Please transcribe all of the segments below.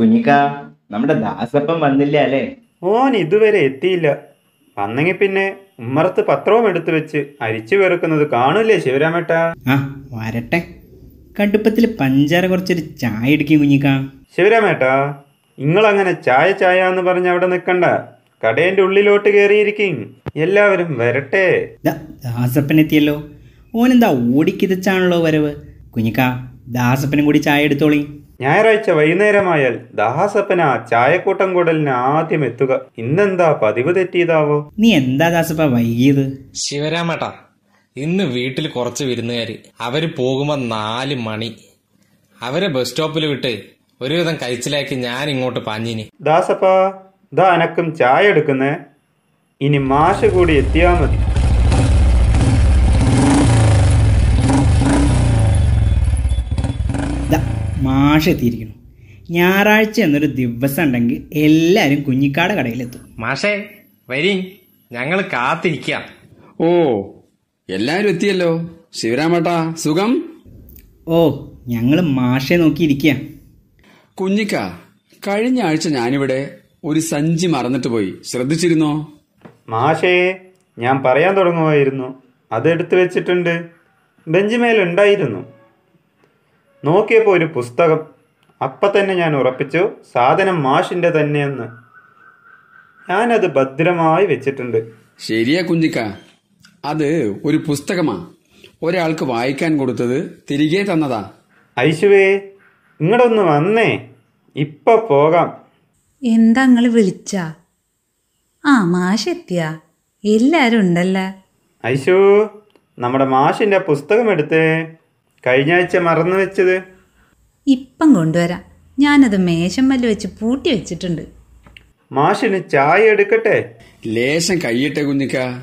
കുഞ്ഞിക്ക നമ്മുടെ ദാസപ്പം വന്നില്ല അല്ലേ? ഓൻ ഇതുവരെ എത്തിയില്ല. വന്നെങ്കിൽ പിന്നെ ഉമ്മറത്ത് പത്രവും എടുത്തു വെച്ച് അരിച്ചു വെറുക്കുന്നത് കാണൂലേ ശിവരാമേട്ട? ആ വരട്ടെ. കടുപ്പത്തിൽ പഞ്ചാര കുറച്ചൊരു ചായ ഇടിക്കും കുഞ്ഞിക്ക. ശിവരാമേട്ട നിങ്ങളങ്ങനെ ചായ ചായ എന്ന് പറഞ്ഞ് അവിടെ നിൽക്കണ്ട. കടേന്റെ ഉള്ളിലോട്ട് കയറിയിരിക്കും എല്ലാവരും വരട്ടെ. ദാ ദാസപ്പൻ എത്തിയല്ലോ. ഓനെന്താ ഓടിക്കിതച്ചാണല്ലോ വരവ്? കുഞ്ഞിക്ക ദാസപ്പനും കൂടി ചായ എടുത്തോളി. ഞായറാഴ്ച വൈകുന്നേരമായാൽ ദാസപ്പന ചായക്കൂട്ടം കൂടലിന് ആദ്യം എത്തുക. ഇന്നെന്താ പതിവ് തെറ്റിയതാവോ? നീ എന്താ ദാസപ്പ വൈകിയത്? ശിവരാമേട്ടാ ഇന്ന് വീട്ടിൽ കുറച്ച് വിരുന്നുകാര്. അവർ പോകുമ്പോ നാല് മണി. അവരെ ബസ് സ്റ്റോപ്പിൽ വിട്ട് ഒരുവിധം കഴിച്ചിലാക്കി ഞാൻ ഇങ്ങോട്ട് പാഞ്ഞിനി. ദാസപ്പ ദാ അനക്കും ചായ എടുക്കുന്നേ. ഇനി മാഷ് കൂടി എത്തിയാ മതി ദാ മാഷ് എത്തിയിരിക്കുന്നു ഞായറാഴ്ച എന്നൊരു ദിവസം ഉണ്ടെങ്കിൽ എല്ലാവരും കുഞ്ഞിക്കാട് കടയിലെത്തും. മാഷേ വരി ഞങ്ങൾ കാത്തിരിക്കാം. ഓ എല്ലാരും എത്തിയല്ലോ. ശിവരാമേട്ടാ സുഖം? ഓ ഞങ്ങൾ മാഷെ നോക്കിയിരിക്കുക കുഞ്ഞിക്ക കഴിഞ്ഞ ആഴ്ച ഞാനിവിടെ ഒരു സഞ്ചി മറന്നിട്ട് പോയി. ശ്രദ്ധിച്ചിരുന്നോ? മാഷേ ഞാൻ പറയാൻ തുടങ്ങുമായിരുന്നു. അതെടുത്തു വെച്ചിട്ടുണ്ട്. ബെഞ്ചിമേലുണ്ടായിരുന്നു. നോക്കിയപ്പോൾ ഒരു പുസ്തകം. അപ്പം തന്നെ ഞാൻ ഉറപ്പിച്ചു സാധനം മാഷിന്റെ തന്നെയെന്ന്. ഞാനത് ഭദ്രമായി വെച്ചിട്ടുണ്ട്. ശരിയാ കുഞ്ഞിക്ക അത് ഒരു പുസ്തകമാ. ഒരാൾക്ക് വായിക്കാൻ കൊടുത്തത് തിരികെ തന്നതാ. ഐശുവേ ഇങ്ങടൊന്ന് വന്നേ. ഇപ്പൊ പോകാം. എന്താ നിങ്ങൾ വിളിച്ച? ആ മാഷെത്തിയ. എല്ലാരും ഉണ്ടല്ലേ? ഐശു നമ്മുടെ മാഷിന്റെ പുസ്തകം എടുത്തേ. കഴിഞ്ഞ ആഴ്ച മറന്നു വെച്ചത്? ഇപ്പം കൊണ്ടുവരാം. ഞാനത് മേശമ്മൽ വെച്ച് പൂട്ടി വെച്ചിട്ടുണ്ട്. മാഷിന് ചായ എടുക്കട്ടെ? ലേശം കൈയിട്ടെ കുഞ്ഞിക്ക.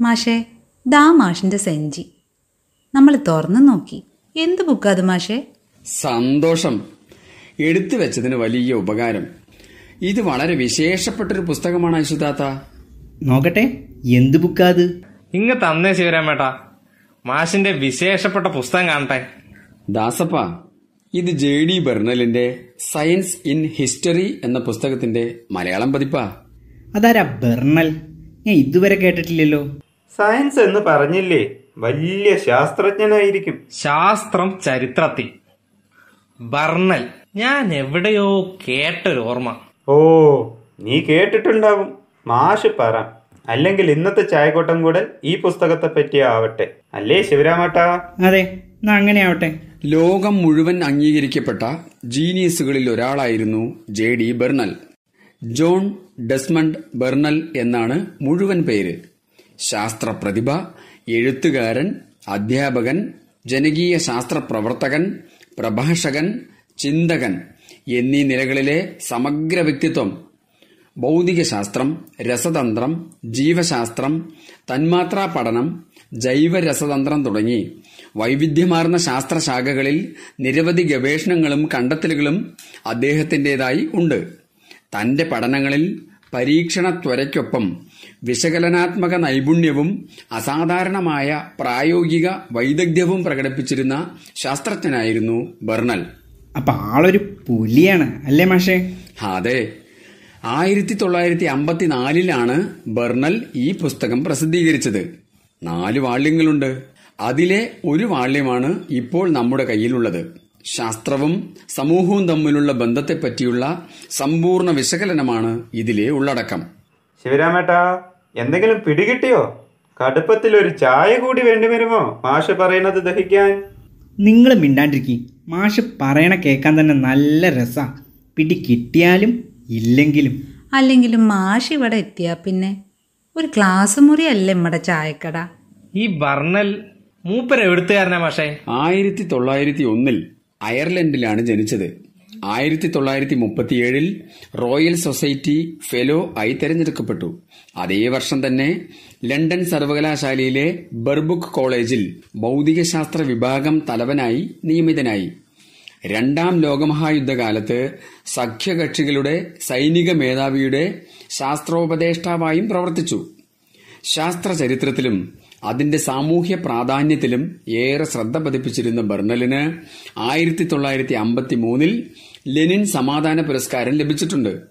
മാഷേ ദാ മാഷിന്റെ സെഞ്ചി. നമ്മൾ തുറന്നു നോക്കി. എന്ത് ബുക്കാ അത് മാഷേ? സന്തോഷം. എടുത്തു വെച്ചതിന് വലിയ ഉപകാരം. ഇത് വളരെ വിശേഷപ്പെട്ടൊരു പുസ്തകമാണ് ഐശുദാത്ത നോക്കട്ടെ എന്ത് ബുക്കാ അത്? ഇങ്ങ് തന്നേ ശിവരാമേട്ടാ. മാഷിന്റെ വിശേഷപ്പെട്ട പുസ്തകം കാണട്ടെ. ദാസപ്പ ഇത് ജെ ഡി ബെർണലിന്റെ സയൻസ് ഇൻ ഹിസ്റ്ററി എന്ന പുസ്തകത്തിന്റെ മലയാളം പതിപ്പാ. അതാരാ ബെർണൽ? ഞാൻ ഇതുവരെ കേട്ടിട്ടില്ലല്ലോ. സയൻസ് എന്ന് പറഞ്ഞില്ലേ? വലിയ ശാസ്ത്രജ്ഞനായിരിക്കും. ശാസ്ത്രം ചരിത്രത്തിൽ. ബർണൽ ഞാൻ എവിടെയോ കേട്ടൊരു ഓർമ്മ. ഓ നീ കേട്ടിട്ടുണ്ടാവും. മാഷ് പറ. അല്ലെങ്കിൽ ഇന്നത്തെ ചായക്കോട്ടം കൂടൽ ഈ പുസ്തകത്തെ പറ്റി ആവട്ടെ. അല്ലേ ശിവരാമേട്ടാ? അതെ അങ്ങനെ ആവട്ടെ. ലോകം മുഴുവൻ അംഗീകരിക്കപ്പെട്ട ജീനിയസുകളിൽ ഒരാളായിരുന്നു J D Bernal. John Desmond Bernal എന്നാണ് മുഴുവൻ പേര്. ശാസ്ത്ര പ്രതിഭ എഴുത്തുകാരൻ അധ്യാപകൻ ജനകീയ ശാസ്ത്ര പ്രവർത്തകൻ പ്രഭാഷകൻ ചിന്തകൻ എന്നീ നിലകളിലെ സമഗ്ര വ്യക്തിത്വം ഭൗതികശാസ്ത്രം രസതന്ത്രം ജീവശാസ്ത്രം തന്മാത്രാ പഠനം ജൈവരസതന്ത്രം തുടങ്ങി. വൈവിധ്യമാർന്ന ശാസ്ത്രശാഖകളിൽ നിരവധി ഗവേഷണങ്ങളും കണ്ടെത്തലുകളും അദ്ദേഹത്തിന്റെതായി ഉണ്ട്. തന്റെ പഠനങ്ങളിൽ പരീക്ഷണത്വരയ്ക്കൊപ്പം വിശകലനാത്മക നൈപുണ്യവും അസാധാരണമായ പ്രായോഗിക വൈദഗ്ധ്യവും പ്രകടിപ്പിച്ചിരുന്ന ശാസ്ത്രജ്ഞനായിരുന്നു ബെർണൽ. അപ്പൊ ആളൊരു പുലിയാണ് അല്ലേ മാഷേ? അതെ. ആയിരത്തി തൊള്ളായിരത്തി അമ്പത്തിനാലിലാണ് ബെർണൽ ഈ പുസ്തകം പ്രസിദ്ധീകരിച്ചത്. നാല് വാള്യങ്ങളുണ്ട്. അതിലെ ഒരു വാള്യമാണ് ഇപ്പോൾ നമ്മുടെ കയ്യിലുള്ളത്. ശാസ്ത്രവും സമൂഹവും തമ്മിലുള്ള ബന്ധത്തെപ്പറ്റിയുള്ള സമ്പൂർണ വിശകലനമാണ് ഇതിലെ ഉള്ളടക്കം. ശിവരാമേട്ട എന്തെങ്കിലും പിടികിട്ടിയോ? കടുപ്പത്തിൽ ഒരു ചായ കൂടി വേണ്ടി വരുമോ മാഷ് പറയുന്നത് ദഹിക്കാൻ. നിങ്ങൾ മിണ്ടാണ്ടിരിക്കി. മാഷ് പറയണ കേൾക്കാൻ തന്നെ നല്ല രസാ. പിടി കിട്ടിയാലും ഇല്ലെങ്കിലും. അല്ലെങ്കിലും മാഷ് ഇവിടെ എത്തിയാ പിന്നെ. ഒരു ക്ലാസ് മുറിയല്ലേ നമ്മുടെ ചായക്കട? ഈ ബർണൽ മൂപ്പര എഴുത്തുകാരനാ മാഷേ? ആയിരത്തി തൊള്ളായിരത്തി ഒന്നിൽ അയർലൻഡിലാണ് ജനിച്ചത്. ആയിരത്തി തൊള്ളായിരത്തി മുപ്പത്തിയേഴിൽ റോയൽ സൊസൈറ്റി ഫെലോ ആയി തെരഞ്ഞെടുക്കപ്പെട്ടു. അതേ വർഷം തന്നെ ലണ്ടൻ സർവകലാശാലയിലെ ബർബുക്ക് കോളേജിൽ ഭൗതികശാസ്ത്ര വിഭാഗം തലവനായി നിയമിതനായി. രണ്ടാം ലോകമഹായുദ്ധകാലത്ത് സഖ്യകക്ഷികളുടെ സൈനിക മേധാവിയുടെ ശാസ്ത്രോപദേഷ്ടാവായും പ്രവർത്തിച്ചു. ശാസ്ത്ര ചരിത്രത്തിലും അതിന്റെ സാമൂഹ്യ പ്രാധാന്യത്തിലും ഏറെ ശ്രദ്ധ പതിപ്പിച്ചിരുന്ന ബെർണലിന് ആയിരത്തി തൊള്ളായിരത്തി അമ്പത്തി മൂന്നിൽ ലെനിൻ സമാധാന പുരസ്കാരം ലഭിച്ചിട്ടുണ്ട്.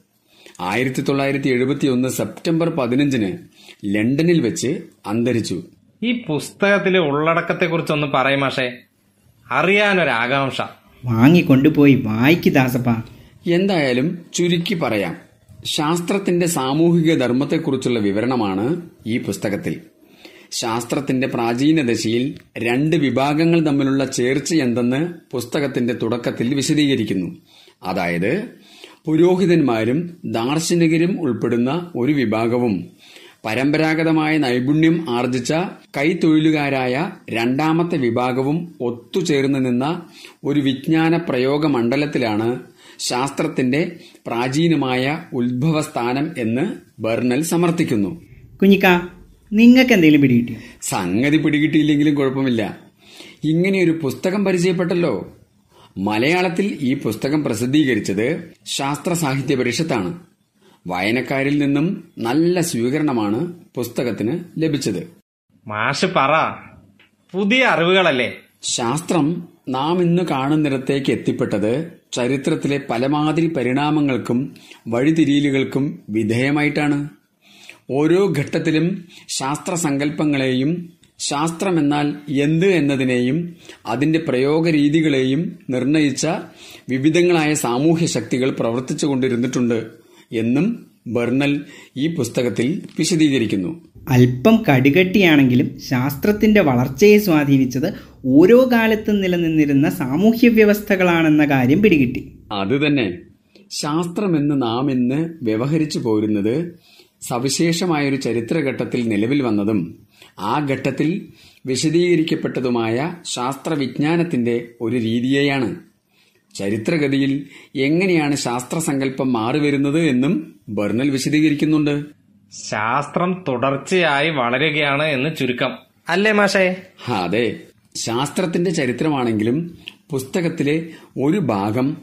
ആയിരത്തി തൊള്ളായിരത്തി എഴുപത്തി ഒന്ന് സെപ്റ്റംബർ പതിനഞ്ചിന് ലണ്ടനിൽ വെച്ച് അന്തരിച്ചു. ഈ പുസ്തകത്തിലെ ഉള്ളടക്കത്തെക്കുറിച്ചൊന്ന് പറയും മാഷേ. അറിയാനൊരാകാംക്ഷ. വാങ്ങിക്കൊണ്ടുപോയി. വായിക്ക് ദാസപ്പ. എന്തായാലും ചുരുക്കി പറയാം. ശാസ്ത്രത്തിന്റെ സാമൂഹിക ധർമ്മത്തെക്കുറിച്ചുള്ള വിവരണമാണ് ഈ പുസ്തകത്തിൽ. ശാസ്ത്രത്തിന്റെ പ്രാചീന ദശയിൽ രണ്ട് വിഭാഗങ്ങൾ തമ്മിലുള്ള ചേർച്ച എന്തെന്ന് പുസ്തകത്തിന്റെ തുടക്കത്തിൽ വിശദീകരിക്കുന്നു. അതായത് പുരോഹിതന്മാരും ദാർശനികരും ഉൾപ്പെടുന്ന ഒരു വിഭാഗവും പരമ്പരാഗതമായ നൈപുണ്യം ആർജിച്ച കൈത്തൊഴിലുകാരായ രണ്ടാമത്തെ വിഭാഗവും ഒത്തുചേർന്ന് നിന്ന ഒരു വിജ്ഞാന പ്രയോഗ മണ്ഡലത്തിലാണ് ശാസ്ത്രത്തിന്റെ പ്രാചീനമായ ഉത്ഭവസ്ഥാനം എന്ന് ബെർണൽ സമർത്ഥിക്കുന്നു. കുഞ്ഞിക്ക നിങ്ങൾക്ക് എന്തെങ്കിലും പിടികിട്ടിയോ? സംഗതി പിടികിട്ടിയില്ലെങ്കിലും കുഴപ്പമില്ല. ഇങ്ങനെയൊരു പുസ്തകം പരിചയപ്പെട്ടല്ലോ. മലയാളത്തിൽ ഈ പുസ്തകം പ്രസിദ്ധീകരിച്ചത് ശാസ്ത്ര സാഹിത്യ പരിഷത്താണ്. വായനക്കാരിൽ നിന്നും നല്ല സ്വീകരണമാണ് പുസ്തകത്തിന് ലഭിച്ചത്. മാഷ് പറ പുതിയ അറിവുകളല്ലേ? ശാസ്ത്രം നാം ഇന്ന് കാണുന്നിടത്തേക്ക് എത്തിപ്പെട്ടത് ചരിത്രത്തിലെ പലമാതിരി പരിണാമങ്ങൾക്കും വഴിതിരിയലുകൾക്കും വിധേയമായിട്ടാണ്. ഓരോ ഘട്ടത്തിലും ശാസ്ത്ര സങ്കല്പങ്ങളെയും ശാസ്ത്രമെന്നാൽ എന്ത് എന്നതിനെയും അതിന്റെ പ്രയോഗ രീതികളെയും നിർണയിച്ച വിവിധങ്ങളായ സാമൂഹ്യ ശക്തികൾ പ്രവർത്തിച്ചുകൊണ്ടിരുന്നിട്ടുണ്ട്. എന്നും ബെർണൽ ഈ പുസ്തകത്തിൽ വിശദീകരിക്കുന്നു. അല്പം കടുകട്ടിയാണെങ്കിലും ശാസ്ത്രത്തിന്റെ വളർച്ചയെ സ്വാധീനിച്ചത് ഓരോ കാലത്തും നിലനിന്നിരുന്ന സാമൂഹ്യ വ്യവസ്ഥകളാണെന്ന കാര്യം പിടികിട്ടി. അത് തന്നെ. ശാസ്ത്രമെന്ന് നാം ഇന്ന് വ്യവഹരിച്ചു പോരുന്നത് സവിശേഷമായൊരു ചരിത്രഘട്ടത്തിൽ നിലവിൽ വന്നതും ആ ഘട്ടത്തിൽ വിശദീകരിക്കപ്പെട്ടതുമായ ശാസ്ത്രവിജ്ഞാനത്തിന്റെ ഒരു രീതിയെയാണ്. ചരിത്രഗതിയിൽ എങ്ങനെയാണ് ശാസ്ത്രസങ്കല്പം മാറിവരുന്നത് എന്നും ബർണൽ വിശദീകരിക്കുന്നുണ്ട്. ശാസ്ത്രം തുടർച്ചയായി വളരുകയാണ് എന്ന് ചുരുക്കം. അല്ലേ മാഷേ? അതെ. ശാസ്ത്രത്തിന്റെ ചരിത്രമാണെങ്കിലും പുസ്തകത്തിലെ ഒരു ഭാഗം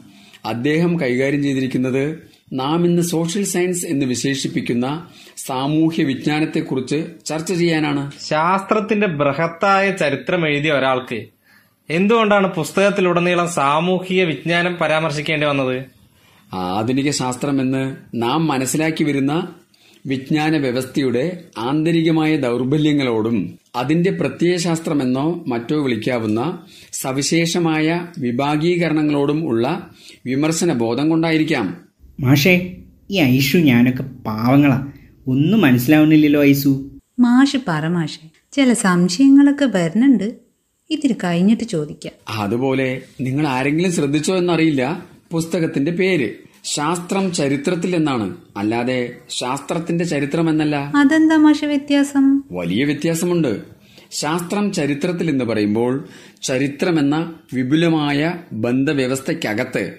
അദ്ദേഹം കൈകാര്യം ചെയ്തിരിക്കുന്നത് നാം ഇന്ന് സോഷ്യൽ സയൻസ് എന്ന് വിശേഷിപ്പിക്കുന്ന സാമൂഹ്യ വിജ്ഞാനത്തെക്കുറിച്ച് ചർച്ച ചെയ്യാനാണ്. ശാസ്ത്രത്തിന്റെ ബൃഹത്തായ ചരിത്രം എഴുതിയ ഒരാൾക്ക് എന്തുകൊണ്ടാണ് പുസ്തകത്തിലുടനീളം സാമൂഹിക വിജ്ഞാനം പരാമർശിക്കേണ്ടി വന്നത്? ആധുനിക ശാസ്ത്രം എന്ന് നാം മനസ്സിലാക്കി വരുന്ന വിജ്ഞാന വ്യവസ്ഥയുടെ ആന്തരികമായ ദൗർബല്യങ്ങളോടും അതിന്റെ പ്രത്യയശാസ്ത്രമെന്നോ മറ്റോ വിളിക്കാവുന്ന സവിശേഷമായ വിഭാഗീകരണങ്ങളോടും ഉള്ള വിമർശന ബോധം കൊണ്ടായിരിക്കാം. മാഷേ ഈ ഐഷു ഞാനൊക്കെ പാവങ്ങളാ. ഒന്നും മനസ്സിലാവുന്നില്ലല്ലോ ഐസു. മാഷ് പറ മാഷെ ചില സംശയങ്ങളൊക്കെ വരുന്നുണ്ട്. ഇതിന് കഴിഞ്ഞിട്ട് ചോദിക്കാം. അതുപോലെ നിങ്ങൾ ആരെങ്കിലും ശ്രദ്ധിച്ചോ എന്നറിയില്ല. പുസ്തകത്തിന്റെ പേര്. ശാസ്ത്രം ചരിത്രത്തിൽ എന്നാണ്. അല്ലാതെ ശാസ്ത്രത്തിന്റെ ചരിത്രം എന്നല്ല. അതെന്താ മാഷ വ്യത്യാസം? വലിയ വ്യത്യാസമുണ്ട്. ശാസ്ത്രം ചരിത്രത്തിൽ എന്ന് പറയുമ്പോൾ ചരിത്രം എന്ന വിപുലമായ ബന്ധവ്യവസ്ഥയ്ക്കകത്ത്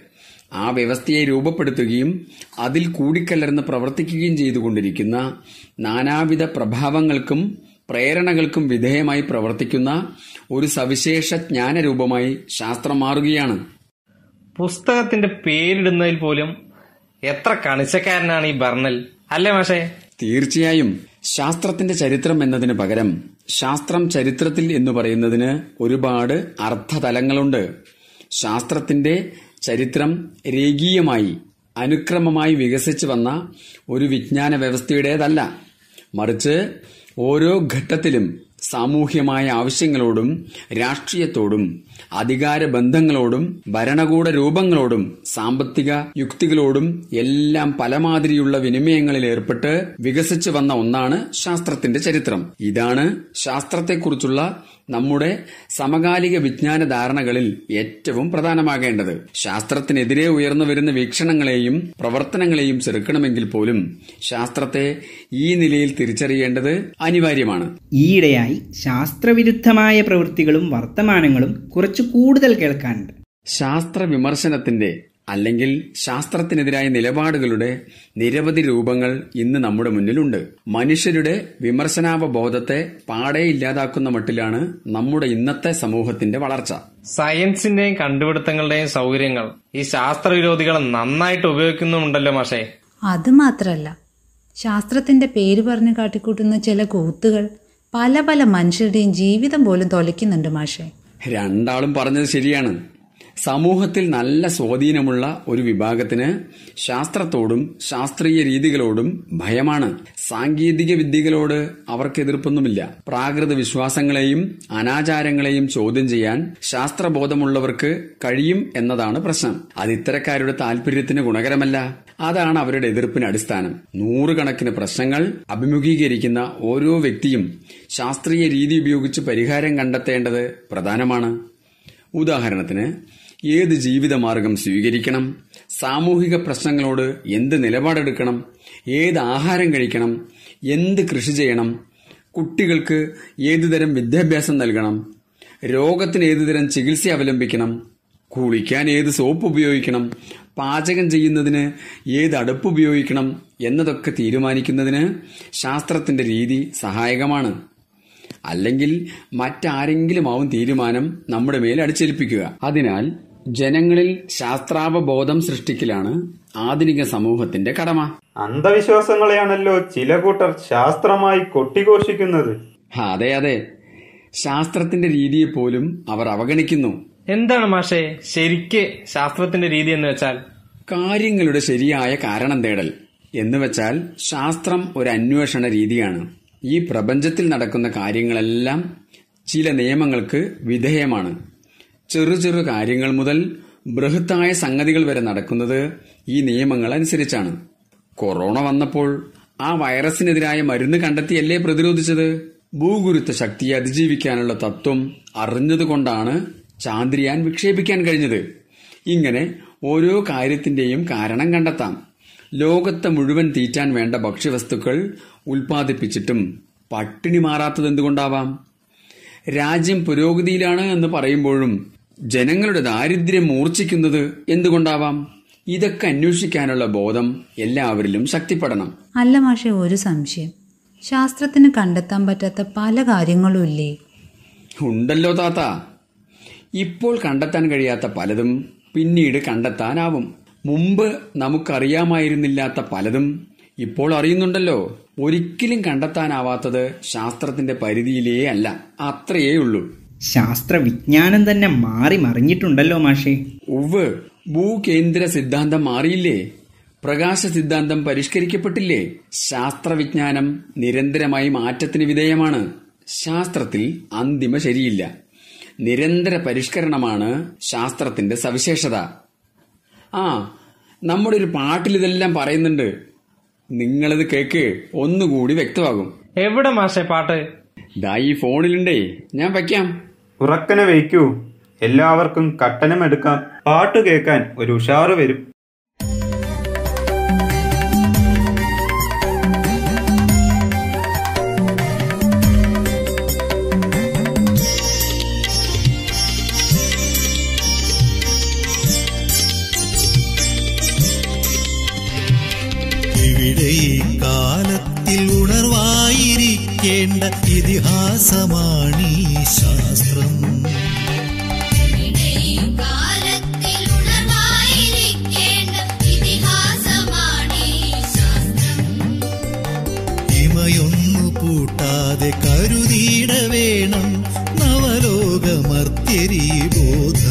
ആ വ്യവസ്ഥയെ രൂപപ്പെടുത്തുകയും അതിൽ കൂടിക്കലർന്ന് പ്രവർത്തിക്കുകയും ചെയ്തുകൊണ്ടിരിക്കുന്ന നാനാവിധ പ്രഭാവങ്ങൾക്കും പ്രേരണകൾക്കും വിധേയമായി പ്രവർത്തിക്കുന്ന ഒരു സവിശേഷ ജ്ഞാനരൂപമായി ശാസ്ത്രം മാറുകയാണ്. പുസ്തകത്തിന്റെ പേരിടുന്നതിൽ പോലും എത്ര കണിച്ചക്കാരനാണ് ഈ ബർണൽ അല്ലേ മാഷേ? തീർച്ചയായും. ശാസ്ത്രത്തിന്റെ ചരിത്രം എന്നതിന് പകരം ശാസ്ത്രം ചരിത്രത്തിൽ എന്ന് പറയുന്നതിന് ഒരുപാട് അർത്ഥതലങ്ങളുണ്ട്. ശാസ്ത്രത്തിന്റെ ചരിത്രം രേഖീയമായി അനുക്രമമായി വികസിച്ചു വന്ന ഒരു വിജ്ഞാന വ്യവസ്ഥയുടേതല്ല. മറിച്ച് ഓരോ ഘട്ടത്തിലും സാമൂഹ്യമായ ആവശ്യങ്ങളോടും രാഷ്ട്രീയത്തോടും അധികാര ബന്ധങ്ങളോടും ഭരണകൂട രൂപങ്ങളോടും സാമ്പത്തിക യുക്തികളോടും എല്ലാം പലമാതിരിയുള്ള വിനിമയങ്ങളിൽ ഏർപ്പെട്ട് വികസിച്ചു വന്ന ഒന്നാണ് ശാസ്ത്രത്തിന്റെ ചരിത്രം. ഇതാണ് ശാസ്ത്രത്തെക്കുറിച്ചുള്ള നമ്മുടെ സമകാലിക വിജ്ഞാന ധാരണകളിൽ ഏറ്റവും പ്രധാനമാകേണ്ടത്. ശാസ്ത്രത്തിനെതിരെ ഉയർന്നു വരുന്ന വീക്ഷണങ്ങളെയും പ്രവർത്തനങ്ങളെയും ചെറുക്കണമെങ്കിൽ പോലും ശാസ്ത്രത്തെ ഈ നിലയിൽ തിരിച്ചറിയേണ്ടത് അനിവാര്യമാണ്. ഈയിടെയായി ശാസ്ത്രവിരുദ്ധമായ പ്രവൃത്തികളും വർത്തമാനങ്ങളും കുറച്ചു കൂടുതൽ കേൾക്കാനുണ്ട്. ശാസ്ത്ര വിമർശനത്തിന്റെ അല്ലെങ്കിൽ ശാസ്ത്രത്തിനെതിരായ നിലപാടുകളുടെ നിരവധി രൂപങ്ങൾ ഇന്ന് നമ്മുടെ മുന്നിലുണ്ട്. മനുഷ്യരുടെ വിമർശനാവബോധത്തെ പാടെ ഇല്ലാതാക്കുന്ന മട്ടിലാണ് നമ്മുടെ ഇന്നത്തെ സമൂഹത്തിന്റെ വളർച്ച. സയൻസിന്റെയും കണ്ടുപിടുത്തങ്ങളുടെയും സൗകര്യങ്ങൾ ഈ ശാസ്ത്രവിരോധികൾ നന്നായിട്ട് ഉപയോഗിക്കുന്നുമുണ്ടല്ലോ മാഷേ. അത് മാത്രല്ല ശാസ്ത്രത്തിന്റെ പേര് പറഞ്ഞു കാട്ടിക്കൂട്ടുന്ന ചില കൂത്തുകൾ പല പല മനുഷ്യരുടെയും ജീവിതം പോലും തൊലയ്ക്കുന്നുണ്ട് മാഷെ. രണ്ടാളും പറഞ്ഞത് ശരിയാണ്. സമൂഹത്തിൽ നല്ല സ്വാധീനമുള്ള ഒരു വിഭാഗത്തിന് ശാസ്ത്രത്തോടും ശാസ്ത്രീയ രീതികളോടും ഭയമാണ്. സാങ്കേതിക വിദ്യകളോട് അവർക്ക് എതിർപ്പൊന്നുമില്ല. പ്രാകൃത വിശ്വാസങ്ങളെയും അനാചാരങ്ങളെയും ചോദ്യം ചെയ്യാൻ ശാസ്ത്രബോധമുള്ളവർക്ക് കഴിയും എന്നതാണ് പ്രശ്നം. അത് ഇത്തരക്കാരുടെ താല്പര്യത്തിന് ഗുണകരമല്ല. അതാണ് അവരുടെ എതിർപ്പിന് അടിസ്ഥാനം. നൂറുകണക്കിന് പ്രശ്നങ്ങൾ അഭിമുഖീകരിക്കുന്ന ഓരോ വ്യക്തിയും ശാസ്ത്രീയ രീതി ഉപയോഗിച്ച് പരിഹാരം കണ്ടെത്തേണ്ടത് പ്രധാനമാണ്. ഉദാഹരണത്തിന് ഏത് ജീവിതമാർഗം സ്വീകരിക്കണം? സാമൂഹിക പ്രശ്നങ്ങളോട് എന്ത് നിലപാടെടുക്കണം? ഏത് ആഹാരം കഴിക്കണം? എന്ത് കൃഷി ചെയ്യണം? കുട്ടികൾക്ക് ഏതുതരം വിദ്യാഭ്യാസം നൽകണം? രോഗത്തിന് ഏതുതരം ചികിത്സ അവലംബിക്കണം? കുളിക്കാൻ ഏത് സോപ്പ് ഉപയോഗിക്കണം? പാചകം ചെയ്യുന്നതിന് ഏത് അടുപ്പ് ഉപയോഗിക്കണം? എന്നതൊക്കെ തീരുമാനിക്കുന്നതിന് ശാസ്ത്രത്തിന്റെ രീതി സഹായകമാണ്. അല്ലെങ്കിൽ മറ്റാരെങ്കിലും ആവും തീരുമാനം നമ്മുടെ മേൽ അടിച്ചേൽപ്പിക്കുക അതിനാൽ ജനങ്ങളിൽ ശാസ്ത്രാവബോധം സൃഷ്ടിക്കലാണ് ആധുനിക സമൂഹത്തിന്റെ കടമ. അന്ധവിശ്വാസങ്ങളെയാണല്ലോ ചില കൂട്ടർ ശാസ്ത്രമായി കൊട്ടിഘോഷിക്കുന്നത്. അതെ അതെ. ശാസ്ത്രത്തിന്റെ രീതിയെ പോലും അവർ അവഗണിക്കുന്നു. എന്താണ് മാഷേ ശരിക്ക് ശാസ്ത്രത്തിന്റെ രീതി എന്ന് വെച്ചാൽ? കാര്യങ്ങളുടെ ശരിയായ കാരണം തേടൽ എന്ന് വെച്ചാൽ ശാസ്ത്രം ഒരു അന്വേഷണ രീതിയാണ്. ഈ പ്രപഞ്ചത്തിൽ നടക്കുന്ന കാര്യങ്ങളെല്ലാം ചില നിയമങ്ങൾക്ക് വിധേയമാണ്. ചെറു ചെറു കാര്യങ്ങൾ മുതൽ ബൃഹത്തായ സംഗതികൾ വരെ നടക്കുന്നത് ഈ നിയമങ്ങൾ അനുസരിച്ചാണ് കൊറോണ വന്നപ്പോൾ ആ വൈറസിനെതിരായ മരുന്ന് കണ്ടെത്തിയല്ലേ പ്രതിരോധിച്ചത്? ഭൂഗുരുത്വ ശക്തിയെ അതിജീവിക്കാനുള്ള തത്വം അറിഞ്ഞതുകൊണ്ടാണ് ചാന്ദ്രിയാൻ വിക്ഷേപിക്കാൻ കഴിഞ്ഞത്. ഇങ്ങനെ ഓരോ കാര്യത്തിന്റെയും കാരണം കണ്ടെത്താം. ലോകത്തെ മുഴുവൻ തീറ്റാൻ വേണ്ട ഭക്ഷ്യവസ്തുക്കൾ ഉൽപ്പാദിപ്പിച്ചിട്ടും പട്ടിണി മാറാത്തത് എന്തുകൊണ്ടാവാം രാജ്യം പുരോഗതിയിലാണ് എന്ന് പറയുമ്പോഴും ജനങ്ങളുടെ ദാരിദ്ര്യം മൂർച്ഛിക്കുന്നത് എന്തുകൊണ്ടാവാം? ഇതൊക്കെ അന്വേഷിക്കാനുള്ള ബോധം എല്ലാവരിലും ശക്തിപ്പെടണം. അല്ല മാഷെ ഒരു സംശയം. ശാസ്ത്രത്തിന് കണ്ടെത്താൻ പറ്റാത്ത പല കാര്യങ്ങളും ഇല്ലേ? ഉണ്ടല്ലോ താത്ത. ഇപ്പോൾ കണ്ടെത്താൻ കഴിയാത്ത പലതും പിന്നീട് കണ്ടെത്താനാവും. മുമ്പ് നമുക്കറിയാമായിരുന്നില്ലാത്ത പലതും ഇപ്പോൾ അറിയുന്നുണ്ടല്ലോ. ഒരിക്കലും കണ്ടെത്താനാവാത്തത് ശാസ്ത്രത്തിന്റെ പരിധിയിലേ അല്ല. അത്രയേ ഉള്ളൂ ശാസ്ത്രവിജ്ഞാനം തന്നെ മാറി മറിഞ്ഞിട്ടുണ്ടല്ലോ മാഷേ. ഉവ് ഭൂകേന്ദ്ര സിദ്ധാന്തം മാറിയില്ലേ? പ്രകാശ സിദ്ധാന്തം പരിഷ്കരിക്കപ്പെട്ടില്ലേ? ശാസ്ത്രവിജ്ഞാനം നിരന്തരമായി മാറ്റത്തിന് വിധേയമാണ്. ശാസ്ത്രത്തിൽ അന്തിമ ശരിയില്ല. നിരന്തര പരിഷ്കരണമാണ് ശാസ്ത്രത്തിന്റെ സവിശേഷത. ആ നമ്മുടെ ഒരു പാട്ടിൽ ഇതെല്ലാം പറയുന്നുണ്ട്. നിങ്ങളത് കേക്ക് ഒന്നുകൂടി വ്യക്തമാകും. എവിടെ മാഷേ പാട്ട്? ദാ ഈ ഫോണിലുണ്ടേ. ഞാൻ വയ്ക്കാം. ഉറക്കനെ വയ്ക്കൂ. എല്ലാവർക്കും കട്ടനം എടുക്കാം. പാട്ട് കേൾക്കാൻ ഒരു ഉഷാറ് വരും. ഇവിടെ കാലത്തിൽ ഉണർവായിരിക്കേണ്ട ഉണർവായിരിക്കേണ്ട ഇതിഹാസമാണീ ശാസ്ത്രം. ഇമയൊന്നു കൂട്ടാതെ കരുതിയിട വേണം നവലോകമർത്തിരി ബോധം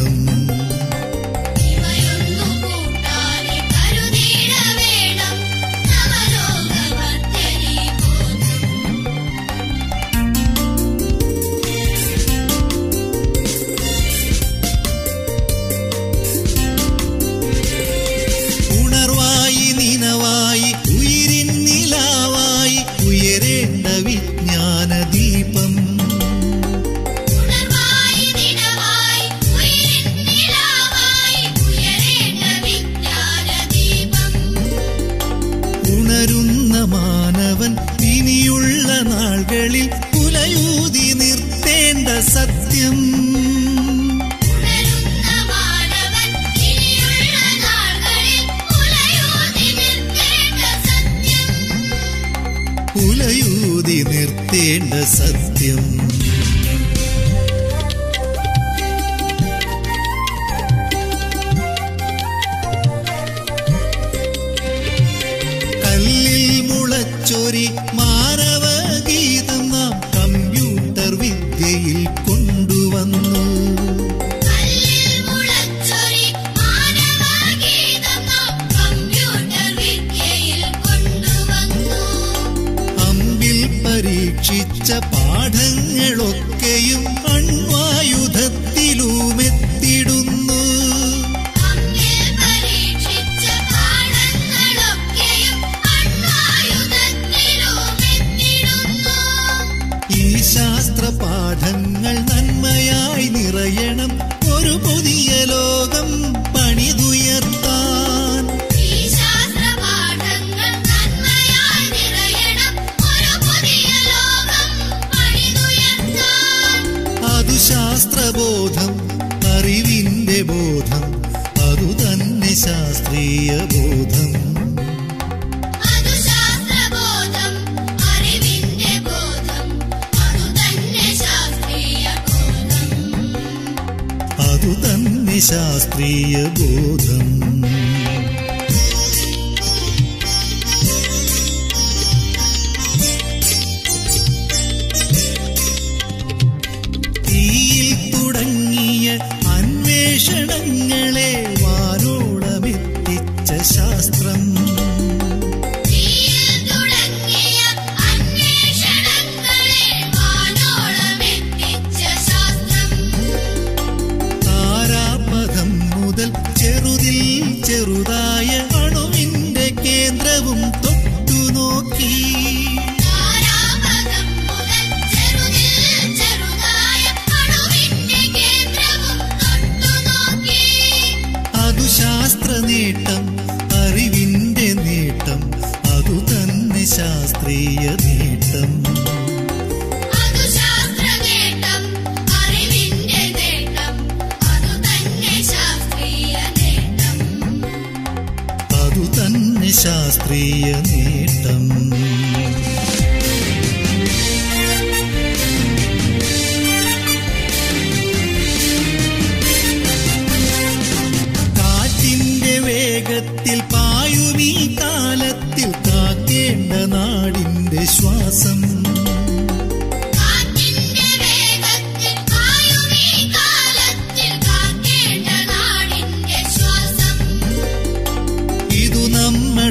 പുലയൂതി നിർത്തേണ്ട സത്യം. കല്ലിൽ മുളച്ചൊരി ശിക്ഷിച്ച പാഠങ്ങളൊക്കെയും ബോധം അതു തന്നെ ശാസ്ത്രീയ ബോധം. അതു തന്നെ ശാസ്ത്രീയ ബോധം. ശാസ്ത്രീയ നേട്ടം.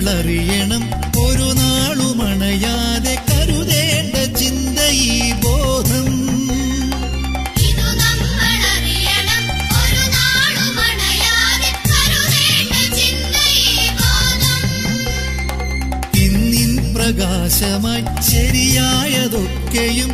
അറിയണം ഒരു നാളുമണയാതെ കരുതേണ്ട ചിന്ത ഈ ബോധം. ഇന്നിൻ പ്രകാശമായി ശരിയായതൊക്കെയും